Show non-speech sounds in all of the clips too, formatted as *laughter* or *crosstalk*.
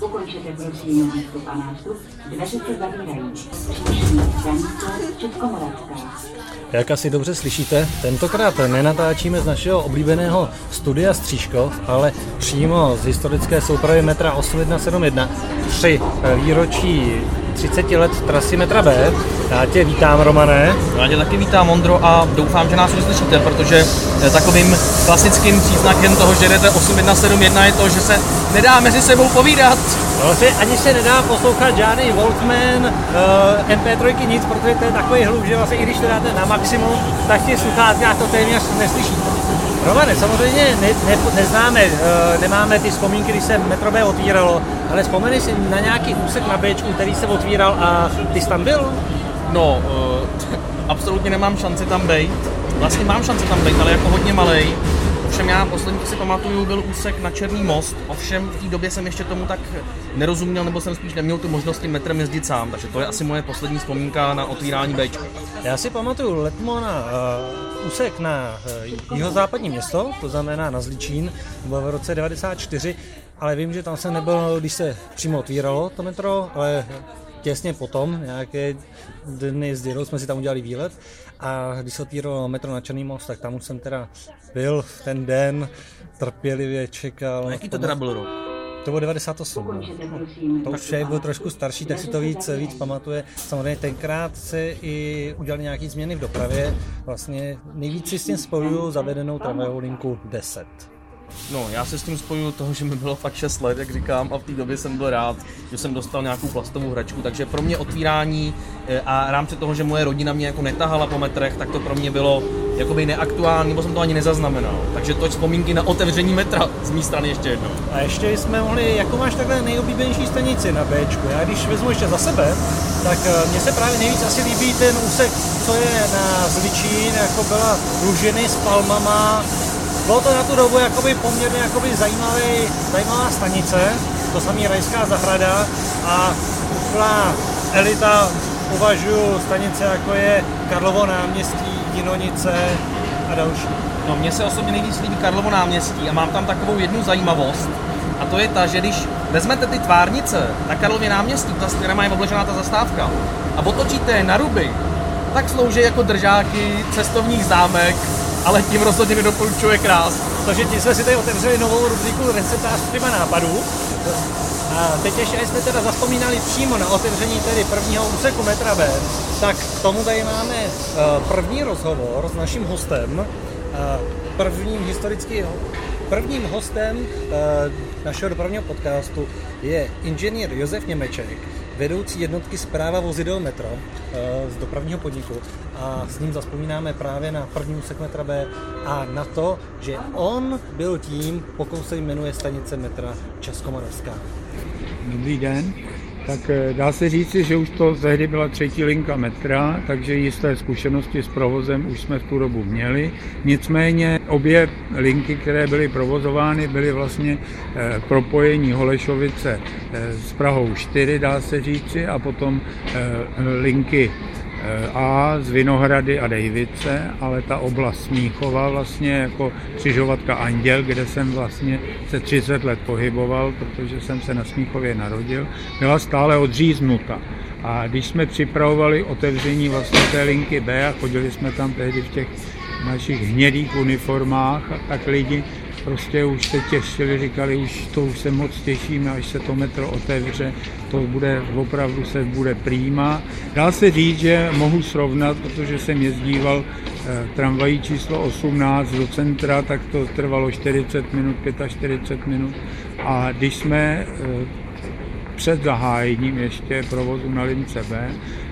Ukončete prosím výstup a nástup, dveře se zavírají. Příští stanice Českomoravská. Jak asi dobře slyšíte, tentokrát nenatáčíme z našeho oblíbeného studia Střížkov, ale přímo z historické soupravy metra 8171 při výročí 30 let trasy metra B. Já tě vítám, Romane. Já tě taky vítám, Ondro, a doufám, že nás uslyšíte, protože eh, takovým klasickým příznakem toho, že jdete 8171 je to, že se nedá mezi sebou povídat. No, si ani se nedá poslouchat žádný Walkman, uh, MP3, nic, protože to je takový hluk, že vlastně i když to dáte na maximum, tak ti sluchátkách to téměř neslyšíte. Romane, samozřejmě ne, ne, neznáme, uh, nemáme ty vzpomínky, když se metro B otvíralo, ale vzpomeneš si na nějaký úsek na Bčku, který se otvíral a ty jsi tam byl? No, uh, *laughs* absolutně nemám šanci tam být. Vlastně mám šanci tam být, ale jako hodně malej. Ovšem já poslední, si pamatuju, byl úsek na Černý most, ovšem v té době jsem ještě tomu tak nerozuměl, nebo jsem spíš neměl tu možnost tím metrem jezdit sám, takže to je asi moje poslední vzpomínka na otvírání Bčka. Já si pamatuju letmo na uh, úsek na uh, jihozápadní město, to znamená na Zličín, bylo v roce 94, ale vím, že tam jsem nebyl, když se přímo otvíralo to metro, ale těsně potom, nějaké dny s Dirou jsme si tam udělali výlet a když se otvíralo metro na Černý most, tak tam už jsem teda byl v ten den, trpělivě čekal. A jaký to teda byl rok? To bylo 98. No. To už je byl trošku starší, tak si to víc, víc pamatuje. Samozřejmě tenkrát se i udělali nějaké změny v dopravě. Vlastně nejvíc si s tím spojuju zavedenou tramvajovou linku 10. No, já se s tím spojuju toho, že mi bylo fakt 6 let, jak říkám, a v té době jsem byl rád, že jsem dostal nějakou plastovou hračku, takže pro mě otvírání eh, a rámce toho, že moje rodina mě jako netahala po metrech, tak to pro mě bylo jakoby neaktuální, nebo jsem to ani nezaznamenal. Takže to vzpomínky na otevření metra z mé strany ještě jednou. A ještě jsme mohli, jako máš takhle nejoblíbenější stanici na Bčku. Já když vezmu ještě za sebe, tak eh, mně se právě nejvíc asi líbí ten úsek, co je na Zličín, jako byla Lužiny s Palmama, bylo to na tu dobu jakoby poměrně jakoby zajímavý, zajímavá stanice, to samý Rajská zahrada a úplná elita považuji stanice jako je Karlovo náměstí, Jinonice a další. No mně se osobně nejvíc líbí Karlovo náměstí a mám tam takovou jednu zajímavost, a to je ta, že když vezmete ty tvárnice na Karlově náměstí, ta, která má obležená ta zastávka, a otočíte na ruby, tak slouží jako držáky cestovních zámek ale tím rozhodně nedoporučuje krás. Takže tím jsme si tady otevřeli novou rubriku receptář třeba nápadů. A teď ještě jsme teda zaspomínali přímo na otevření tedy prvního úseku metra B, tak k tomu tady máme eh, první rozhovor s naším hostem, eh, prvním historický Prvním hostem eh, našeho dopravního podcastu je inženýr Josef Němeček, vedoucí jednotky zpráva vozidel metro eh, z dopravního podniku a s ním zaspomínáme právě na první úsek metra B a na to, že on byl tím, pokud se jmenuje stanice metra Českomoravská. Dobrý den. Tak eh, dá se říci, že už to tehdy byla třetí linka metra, takže jisté zkušenosti s provozem už jsme v tu dobu měli. Nicméně obě linky, které byly provozovány, byly vlastně eh, propojení Holešovice eh, s Prahou 4, dá se říci, a potom linky a z Vinohrady a Dejvice, ale ta oblast Smíchova vlastně jako křižovatka Anděl, kde jsem vlastně se 30 let pohyboval, protože jsem se na Smíchově narodil, byla stále odříznuta. A když jsme připravovali otevření vlastně té linky B a chodili jsme tam tehdy v těch našich hnědých uniformách, tak lidi prostě už se těšili, říkali, už to už se moc těšíme, až se to metro otevře, to bude opravdu se bude prýma. Dá se říct, že mohu srovnat, protože jsem jezdíval eh, tramvají číslo 18 do centra, tak to trvalo 40 minut, 45 minut. A když jsme eh, před zahájením ještě provozu na lince B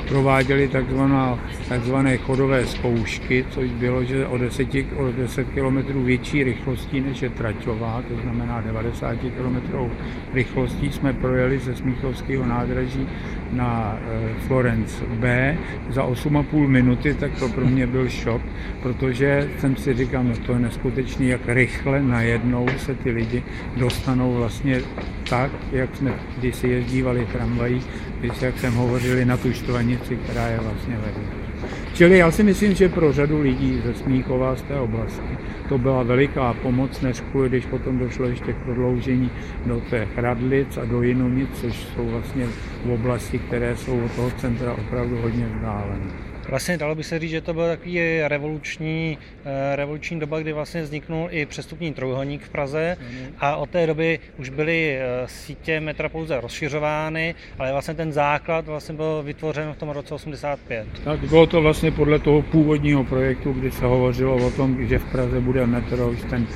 prováděli takzvaná, takzvané chodové zkoušky, což bylo, že o 10, o 10 km větší rychlostí než je traťová, to znamená 90 km rychlostí jsme projeli ze Smíchovského nádraží na e, Florence B. Za 8,5 minuty, tak to pro mě byl šok, protože jsem si říkal, no to je neskutečný, jak rychle najednou se ty lidi dostanou vlastně tak, jak jsme když si jezdívali tramvají, když jak jsem hovořili na tu štvanici, která je vlastně vedle. Čili já si myslím, že pro řadu lidí ze Smíchova z té oblasti to byla veliká pomoc, než kvůli, když potom došlo ještě k prodloužení do těch Radlic a do Jinomic, což jsou vlastně v oblasti, které jsou od toho centra opravdu hodně vzdálené. Vlastně dalo by se říct, že to byl takový revoluční, eh, revoluční doba, kdy vlastně vzniknul i přestupní trojuhelník v Praze a od té doby už byly eh, sítě metra pouze rozšiřovány, ale vlastně ten základ vlastně byl vytvořen v tom roce 85. Tak bylo to vlastně podle toho původního projektu, kdy se hovořilo o tom, že v Praze bude metro, už ten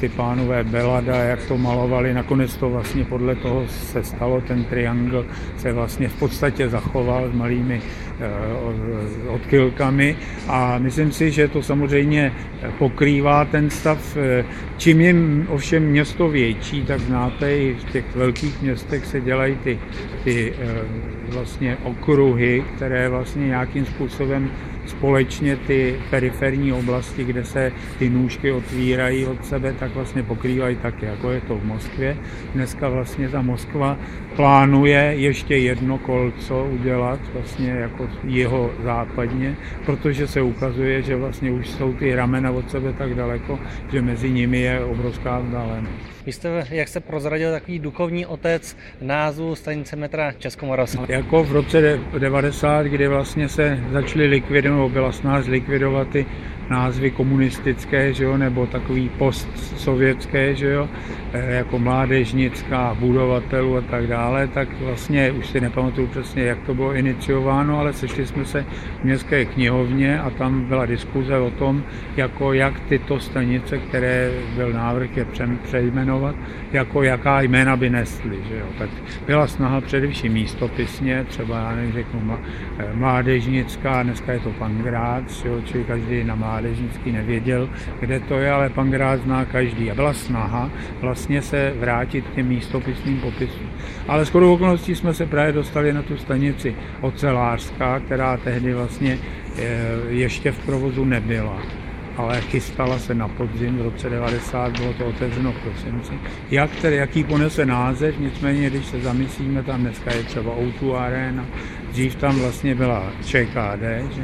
ty pánové Belada, jak to malovali, nakonec to vlastně podle toho se stalo, ten triangl se vlastně v podstatě zachoval s malými eh, odchylkami a myslím si, že to samozřejmě pokrývá ten stav. Eh, čím je ovšem město větší, tak znáte, i v těch velkých městech se dělají ty, ty eh, vlastně okruhy, které vlastně nějakým způsobem společně ty periferní oblasti, kde se ty nůžky otvírají od sebe, tak vlastně pokrývají taky, jako je to v Moskvě. Dneska vlastně ta Moskva plánuje ještě jedno kolco udělat vlastně jako jeho západně, protože se ukazuje, že vlastně už jsou ty ramena od sebe tak daleko, že mezi nimi je obrovská vzdálenost. Vy jste, jak se prozradil, takový duchovní otec názvu stanice metra Českomoravská. Jako v roce 90, kdy vlastně se začaly likvidovat, byla snaha zlikvidovat ty názvy komunistické, že jo, nebo takový postsovětské, že jo, eh, jako mládežnická, budovatelů a tak dále, tak vlastně už si nepamatuju přesně, jak to bylo iniciováno, ale sešli jsme se v městské knihovně a tam byla diskuze o tom, jako jak tyto stanice, které byl návrh je přejmenovat, jako jaká jména by nesly, že jo. Tak byla snaha především místopisně, třeba já nevím, řeknu eh, mládežnická, dneska je to Pangrác, jo, čili každý na mládež mládežnický nevěděl, kde to je, ale pan Grát zná každý. A byla snaha vlastně se vrátit k těm místopisným popisům. Ale skoro okolností jsme se právě dostali na tu stanici ocelářská, která tehdy vlastně eh, ještě v provozu nebyla ale chystala se na podzim v roce 90, bylo to otevřeno v prosinci. Jak tedy, jaký ponese název, nicméně, když se zamyslíme, tam dneska je třeba O2 Arena, dřív tam vlastně byla ČKD, že?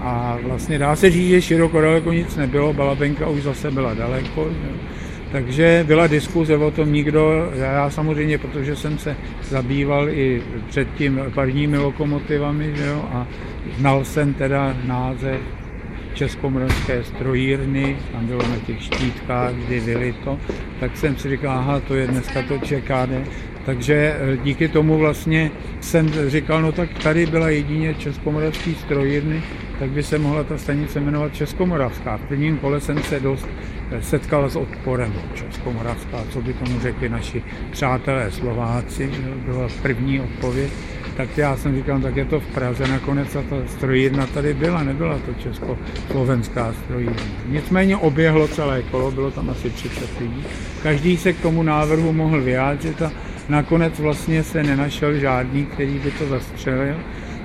a vlastně dá se říct, že široko daleko nic nebylo, Balabenka už zase byla daleko, že? takže byla diskuze o tom nikdo, já samozřejmě, protože jsem se zabýval i předtím parními lokomotivami, že jo, a znal jsem teda název českomoravské strojírny, tam bylo na těch štítkách, kdy vyli to, tak jsem si říkal, aha, to je dneska to ČKD. Takže eh, díky tomu vlastně jsem říkal, no tak tady byla jedině českomoravský strojírny, tak by se mohla ta stanice jmenovat Českomoravská. V prvním kole jsem se dost eh, setkal s odporem Českomoravská, co by tomu řekli naši přátelé Slováci, byla první odpověď tak já jsem říkal, tak je to v Praze, nakonec a ta strojírna tady byla, nebyla to československá strojírna. Nicméně oběhlo celé kolo, bylo tam asi 30 lidí. Každý se k tomu návrhu mohl vyjádřit a nakonec vlastně se nenašel žádný, který by to zastřelil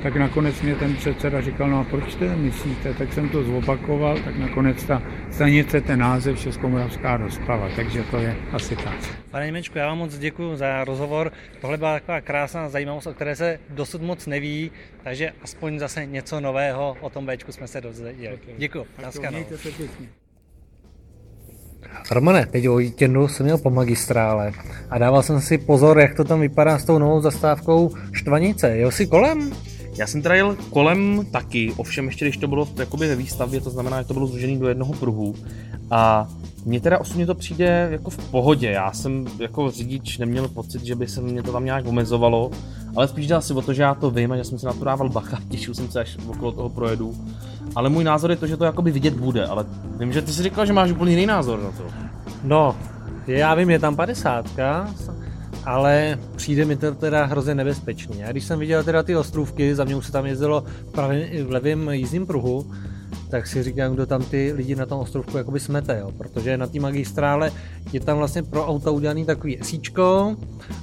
tak nakonec mě ten předseda říkal, no a proč to myslíte? Tak jsem to zopakoval, tak nakonec ta stanice ten název Českomoravská dostala, takže to je asi tak. Pane Němečku, já vám moc děkuji za rozhovor. Tohle byla taková krásná zajímavost, o které se dosud moc neví, takže aspoň zase něco nového o tom Bčku jsme se dozvěděli. Okay. Děkuji. Mějte se pěkně. Romane, teď o víkendu jsem měl po magistrále a dával jsem si pozor, jak to tam vypadá s tou novou zastávkou Štvanice. Jel jsi kolem? Já jsem teda jel kolem taky, ovšem ještě když to bylo jakoby ve výstavbě, to znamená, že to bylo zložený do jednoho pruhu. A mně teda osobně to přijde jako v pohodě. Já jsem jako řidič neměl pocit, že by se mě to tam nějak omezovalo, ale spíš dá si o to, že já to vím a že jsem se na to dával bacha, *laughs* těšil jsem se, až okolo toho projedu. Ale můj názor je to, že to jakoby vidět bude, ale vím, že ty si říkal, že máš úplně jiný názor na to. No, já vím, je tam 50, ale přijde mi to teda hrozně nebezpečný. A když jsem viděl teda ty ostrůvky, za mě už se tam jezdilo v, pravým, v levém jízdním pruhu, tak si říkám, kdo tam ty lidi na tom ostrovku jakoby smete, jo? protože na té magistrále je tam vlastně pro auta udělaný takový esíčko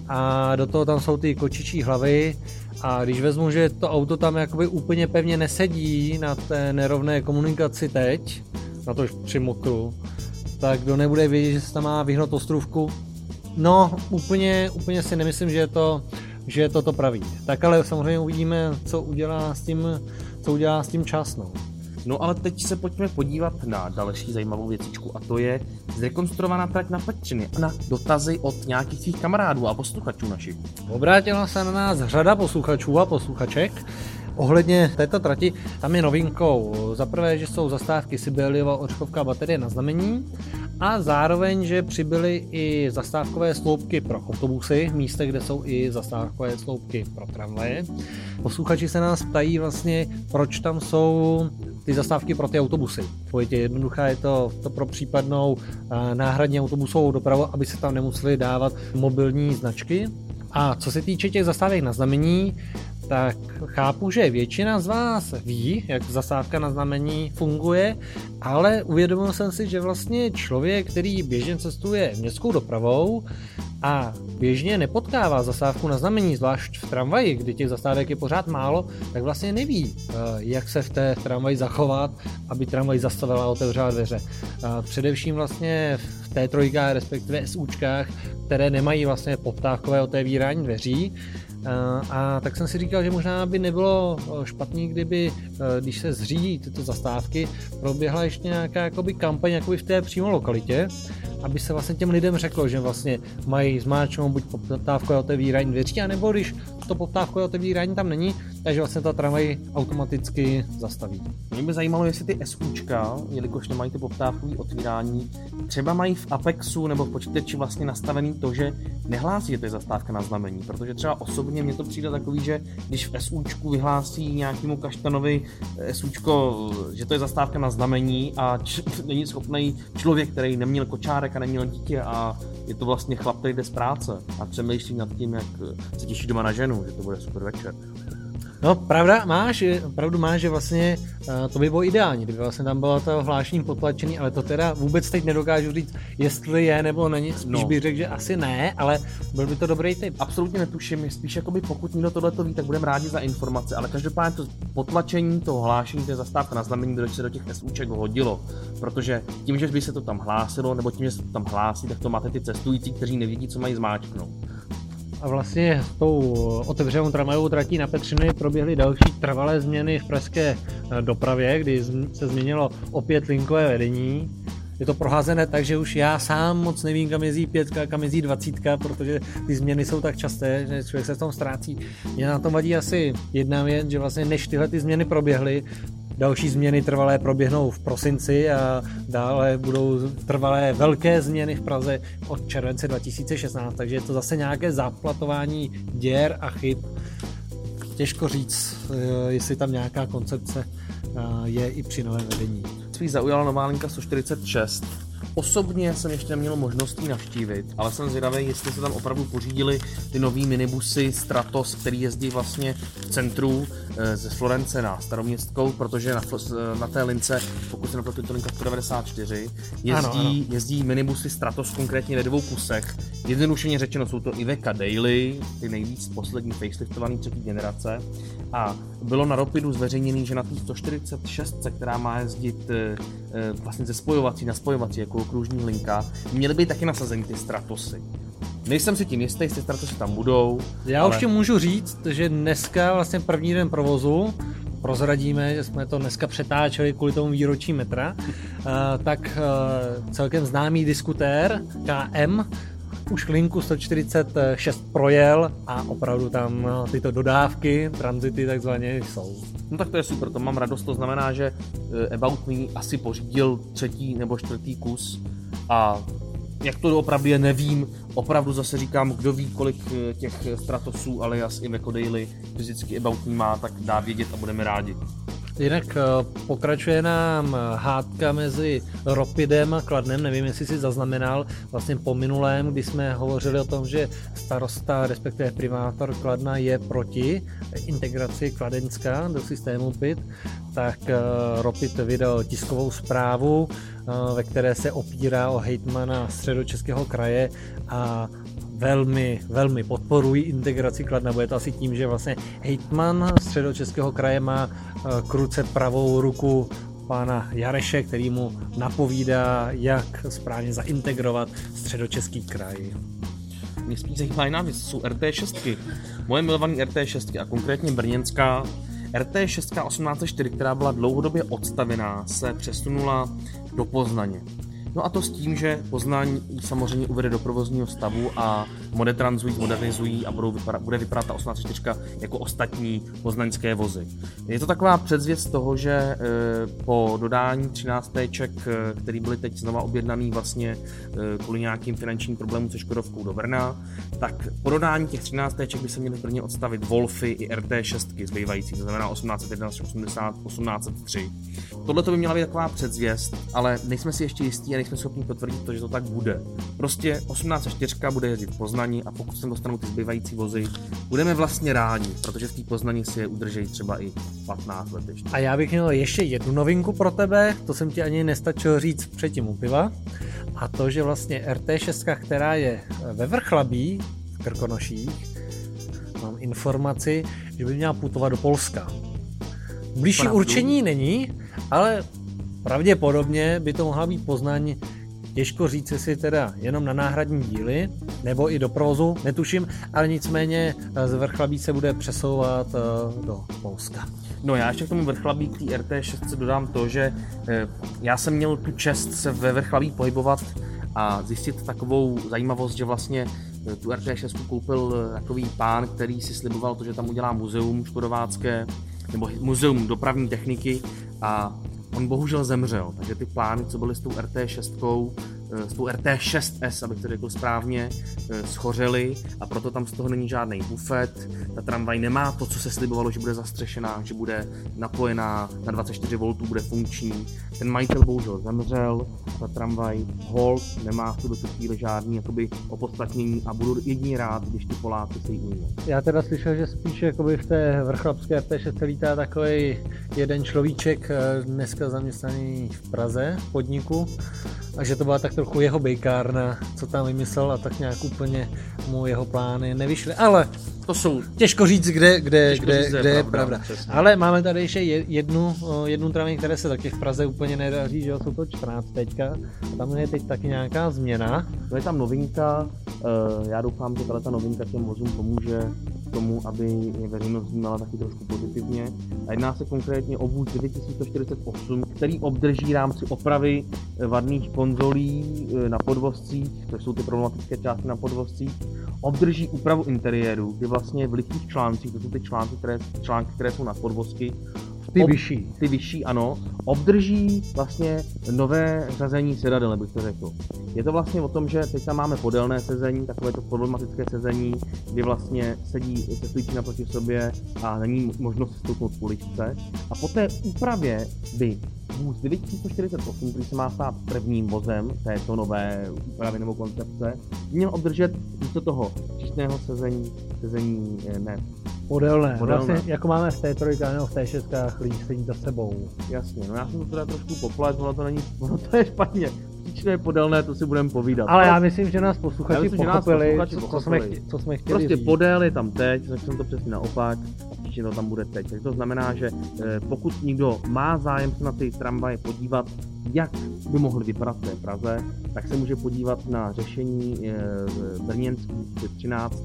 a do toho tam jsou ty kočičí hlavy a když vezmu, že to auto tam jakoby úplně pevně nesedí na té nerovné komunikaci teď, na to při mokru, tak kdo nebude vědět, že se tam má vyhnout ostrůvku, No, úplně, úplně si nemyslím, že je to, že je to to pravý. Tak ale samozřejmě uvidíme, co udělá s tím, co udělá s tím čas. No. No ale teď se pojďme podívat na další zajímavou věcičku a to je zrekonstruovaná trať na Petřiny na dotazy od nějakých svých kamarádů a posluchačů našich. Obrátila se na nás řada posluchačů a posluchaček. Ohledně této trati, tam je novinkou za prvé, že jsou zastávky Sibeliova, Ořchovka, baterie na znamení a zároveň, že přibyly i zastávkové sloupky pro autobusy v místech, kde jsou i zastávkové sloupky pro tramvaje. Posluchači se nás ptají vlastně, proč tam jsou ty zastávky pro ty autobusy. Je jednoduchá, je to, to pro případnou eh, náhradní autobusovou dopravu, aby se tam nemuseli dávat mobilní značky. A co se týče těch zastávek na znamení, tak chápu, že většina z vás ví, jak zastávka na znamení funguje, ale uvědomil jsem si, že vlastně člověk, který běžně cestuje městskou dopravou a běžně nepotkává zastávku na znamení, zvlášť v tramvaji, kdy těch zastávek je pořád málo, tak vlastně neví, eh, jak se v té tramvaji zachovat, aby tramvaj zastavila a otevřela dveře. Především vlastně v té trojkách, respektive SUčkách, které nemají vlastně poptávkové otevírání dveří, a tak jsem si říkal, že možná by nebylo špatný, kdyby, když se zřídí tyto zastávky, proběhla ještě nějaká jakoby kampaň jakoby v té přímo lokalitě, aby se vlastně těm lidem řeklo, že vlastně mají zmáčknout buď poptávkové otevírání dveří, anebo když to poptávkové otevírání tam není, takže vlastně ta tramvaj automaticky zastaví. Mě by zajímalo, jestli ty SUčka, jelikož nemají ty poptávkové otvírání, třeba mají v Apexu nebo v počítači vlastně nastavený to, že nehlásí, že to je zastávka na znamení, protože třeba osobně mně to přijde takový, že když v SUčku vyhlásí nějakému kaštanovi eh, SUčko, že to je zastávka na znamení a č- *laughs* není schopný člověk, který neměl kočárek a neměl dítě a je to vlastně chlap, který jde z práce a přemýšlí nad tím, jak se těší doma na ženu, že to bude super večer. No, pravda máš, pravdu máš, že vlastně uh, to by bylo ideální, kdyby vlastně tam bylo to hlášení potlačený, ale to teda vůbec teď nedokážu říct, jestli je nebo není, spíš no. bych řekl, že asi ne, ale byl by to dobrý tip. Absolutně netuším, spíš jakoby pokud někdo tohle to ví, tak budeme rádi za informace, ale každopádně to potlačení toho hlášení té zastávka na znamení by se do těch SUček hodilo, protože tím, že by se to tam hlásilo, nebo tím, že se to tam hlásí, tak to máte ty cestující, kteří nevidí, co mají zmáčknout. A vlastně s tou otevřenou tramvajovou tratí na Petřiny proběhly další trvalé změny v pražské eh, dopravě, kdy se změnilo opět linkové vedení. Je to proházené tak, že už já sám moc nevím, kam jezdí pětka, kam jezdí dvacítka, protože ty změny jsou tak časté, že člověk se v tom ztrácí. Mě na tom vadí asi jedna věc, že vlastně než tyhle ty změny proběhly, Další změny trvalé proběhnou v prosinci a dále budou trvalé velké změny v Praze od července 2016, takže je to zase nějaké zaplatování děr a chyb. Těžko říct, eh, jestli tam nějaká koncepce eh, je i při novém vedení. Svý zaujala nová linka 146, Osobně jsem ještě neměl možnost ji navštívit, ale jsem zvědavý, jestli se tam opravdu pořídili ty nový minibusy Stratos, který jezdí vlastně v centru eh, ze Florence na Staroměstskou, protože na, na té lince, pokud se nepletu, to linka 194, jezdí, ano, ano. jezdí minibusy Stratos konkrétně ve dvou kusech. Jednodušeně řečeno jsou to Iveca Daily, ty nejvíc poslední faceliftovaný třetí generace. A bylo na Ropidu zveřejněný, že na té 146, která má jezdit eh, eh, vlastně ze spojovací na spojovací, jako kružní linka, měly být taky nasazeny ty Stratosy. Nejsem si tím jistý, jestli Stratosy tam budou. Já ale... už ti můžu říct, že dneska vlastně první den provozu prozradíme, že jsme to dneska přetáčeli kvůli tomu výročí metra, uh, tak celkem známý diskutér KM už linku 146 projel a opravdu tam no, tyto dodávky, tranzity takzvaně jsou. No tak to je super, to mám radost, to znamená, že eh, About Me asi pořídil třetí nebo čtvrtý kus a jak to opravdu je, nevím. Opravdu zase říkám, kdo ví, kolik eh, těch Stratosů alias Iveco Daily fyzicky About Me má, tak dá vědět a budeme rádi. Jinak eh, pokračuje nám eh, hádka mezi Ropidem a Kladnem, nevím, jestli si zaznamenal, vlastně po minulém, kdy jsme hovořili o tom, že starosta, respektive primátor Kladna je proti integraci Kladenska do systému PIT, tak eh, Ropid vydal tiskovou zprávu, ve které se opírá o hejtmana středočeského kraje a velmi, velmi podporují integraci Kladna. Bude to asi tím, že vlastně hejtman středočeského kraje má eh, kruce pravou ruku pána Jareše, který mu napovídá, jak správně zaintegrovat středočeský kraj. Mě spíš zajímá jiná věc, jsou RT6. Moje milované RT6 a konkrétně brněnská RT 6 1804, která byla dlouhodobě odstavená, se přesunula do Poznaně. No a to s tím, že Poznaň ji samozřejmě uvede do provozního stavu a modetranzují, modernizují a budou vypadat, bude vypadat ta 184 jako ostatní poznaňské vozy. Je to taková předzvěst toho, že e, po dodání 13 ček, e, který byly teď znova objednaný vlastně e, kvůli nějakým finančním problémům se Škodovkou do Brna, tak po dodání těch 13 ček by se měly Brně odstavit Wolfy i RT6 zbývající, to znamená 1811, 80, 1803. Tohle to by měla být taková předzvěst, ale nejsme si ještě jistí a nejsme schopni potvrdit to, že to tak bude. Prostě 1804 bude jezdit v Poznani a pokud se dostanou ty zbývající vozy, budeme vlastně rádi, protože v té Poznani si je udržejí třeba i 15 let ještě. A já bych měl ještě jednu novinku pro tebe, to jsem ti ani nestačil říct předtím u piva. A to, že vlastně RT6, která je ve Vrchlabí v Krkonoších, mám informaci, že by měla putovat do Polska. Blížší určení není, ale pravděpodobně by to mohla být Poznaň Těžko říct, jestli teda jenom na náhradní díly, nebo i do provozu, netuším, ale nicméně z Vrchlabí se bude přesouvat eh, do Polska. No já ještě k tomu vrchlabí, k té RT6 dodám to, že eh, já jsem měl tu čest se ve vrchlabí pohybovat a zjistit takovou zajímavost, že vlastně eh, tu RT6 koupil eh, takový pán, který si sliboval to, že tam udělá muzeum škodovácké, nebo muzeum dopravní techniky a on bohužel zemřel, takže ty plány, co byly s tou RT6, s tou RT6S, abych to řekl správně, eh, schořely a proto tam z toho není žádný bufet. Ta tramvaj nemá to, co se slibovalo, že bude zastřešená, že bude napojená na 24 V, bude funkční. Ten majitel bohužel zemřel, ta tramvaj hold nemá v tuto chvíli žádný jakoby opodstatnění a budu jedině rád, když ty Poláci se jí. Já teda slyšel, že spíš jakoby v té vrchlapské RT6 lítá takový jeden človíček eh, dneska zaměstnaný v Praze v podniku a že to byla tak trochu jeho bejkárna, co tam vymyslel a tak nějak úplně mu jeho plány nevyšly. Ale To jsou těžko říct, kde, kde, Těžko kde, říct, kde je kde je pravda, pravda. přesně. Ale máme tady ještě je- jednu, jednu tramvaj, které se taky v Praze úplně nedaří, že jo, jsou to 14 teďka. Tam je teď taky nějaká změna. To je tam novinka, eh, já doufám, že tato novinka těm vozům pomůže k tomu, aby je veřejnost vnímala taky trošku pozitivně. A jedná se konkrétně o vůz 9148, který obdrží v rámci opravy eh, vadných konzolí eh, na podvozcích, to jsou ty problematické části na podvozcích, obdrží úpravu interiéru, kdy vlastně v lichých článcích, to jsou ty články, které, články, které jsou na podvozky, Ty ob- vyšší. ty vyšší, ano, obdrží vlastně nové řazení sedadel, bych to řekl. Je to vlastně o tom, že teď tam máme podélné sezení, takové to problematické sezení, kdy vlastně sedí cestující naproti sobě a není možnost stoupnout v uličce. A po té úpravě by vůz 9148, který se má stát prvním vozem této nové úpravy nebo koncepce, měl obdržet místo toho čistého sezení, sezení eh, ne, Podélné. Podélné. Vlastně jako máme v té trojkách nebo v té šestkách, lidi sedí za sebou. Jasně, no já jsem to teda trošku poplet, ono to není, ono to je špatně. Příčné je podélné, to si budeme povídat. Ale já myslím, že nás posluchači myslím, že nás pochopili, posluchači co, co, jsme, pochopili. chtě- co jsme chtěli Prostě říct. podél je tam teď, začnu to přesně naopak, příště to tam bude teď. Takže to znamená, že eh, pokud někdo má zájem se na ty tramvaje podívat, jak by mohly vypadat v Praze, tak se může podívat na řešení eh, brněnských 13.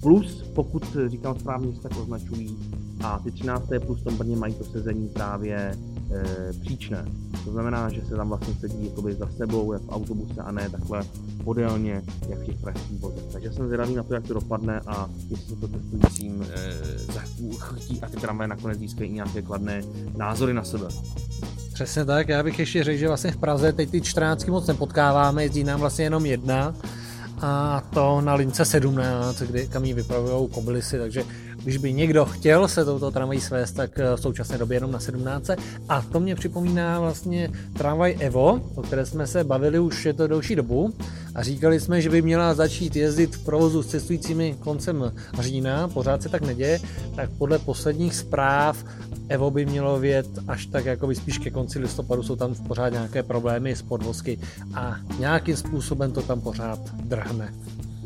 Plus, pokud eh, říkám správně, že se tak označují, a ty 13. plus v tom Brně mají to sezení právě e, příčné. To znamená, že se tam vlastně sedí jakoby za sebou, jak v autobuse, a ne takhle podélně, jak v těch pražských vozech. Takže jsem zvědavý na to, jak to dopadne a jestli se to cestujícím e, chytí a ty tramvaje nakonec získají nějaké kladné názory na sebe. Přesně tak, já bych ještě řekl, že vlastně v Praze teď ty 14 moc nepotkáváme, jezdí nám vlastně jenom jedna a to na lince 17, kde, kam ji vypravují kobylisy, takže když by někdo chtěl se touto tramvají svést, tak eh, v současné době jenom na 17. A to mě připomíná vlastně tramvaj Evo, o které jsme se bavili už je to delší dobu a říkali jsme, že by měla začít jezdit v provozu s cestujícími koncem října, pořád se tak neděje, tak podle posledních zpráv Evo by mělo vět až tak jako spíš ke konci listopadu, jsou tam pořád nějaké problémy s podvozky a nějakým způsobem to tam pořád drhne.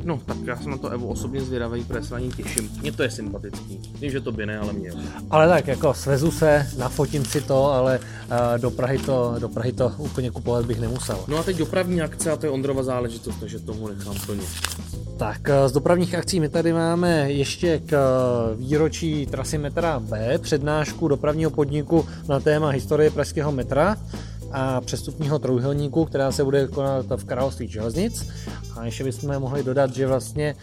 No, tak já jsem na to Evo osobně zvědavý, protože se na ní těším. Mně to je sympatický. Vím, že to by ne, ale mě. Ale tak jako svezu se, nafotím si to, ale uh, do Prahy to, do Prahy to úplně kupovat bych nemusel. No a teď dopravní akce, a to je Ondrova záležitost, takže tomu nechám plně. Tak eh, z dopravních akcí my tady máme ještě k eh, výročí trasy metra B přednášku dopravního podniku na téma historie pražského metra a přestupního trojuhelníku, která se bude konat v království železnic. A ještě bychom mohli dodat, že vlastně,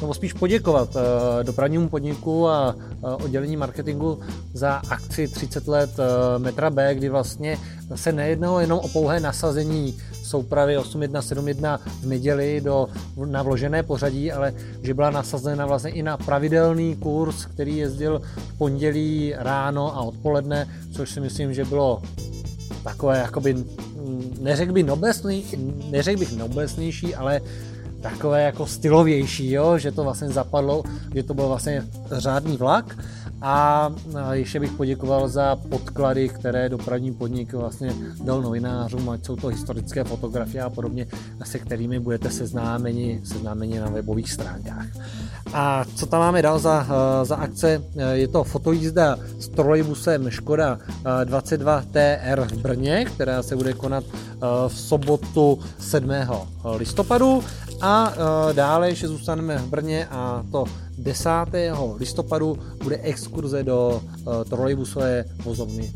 nebo spíš poděkovat dopravnímu podniku a oddělení marketingu za akci 30 let metra B, kdy vlastně se nejednalo jenom o pouhé nasazení soupravy 8171 v neděli do, na vložené pořadí, ale že byla nasazena vlastně i na pravidelný kurz, který jezdil v pondělí ráno a odpoledne, což si myslím, že bylo takové, jakoby, neřekl bych, noblesný, neřekl bych noblesnější, ale takové jako stylovější, jo? že to vlastně zapadlo, že to byl vlastně řádný vlak a ještě bych poděkoval za podklady, které dopravní podnik vlastně dal novinářům, ať jsou to historické fotografie a podobně, se kterými budete seznámeni, seznámeni na webových stránkách. A co tam máme dál za, za akce? Je to fotojízda s trolejbusem Škoda 22 TR v Brně, která se bude konat v sobotu 7. listopadu a dále ještě zůstaneme v Brně a to 10. listopadu bude exkurze do trolejbusové vozovny.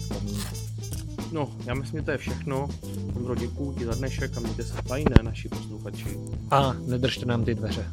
No, já myslím, že to je všechno. Ondro, děkuji ti za dnešek a mějte se fajné, naši posluchači. A nedržte nám ty dveře.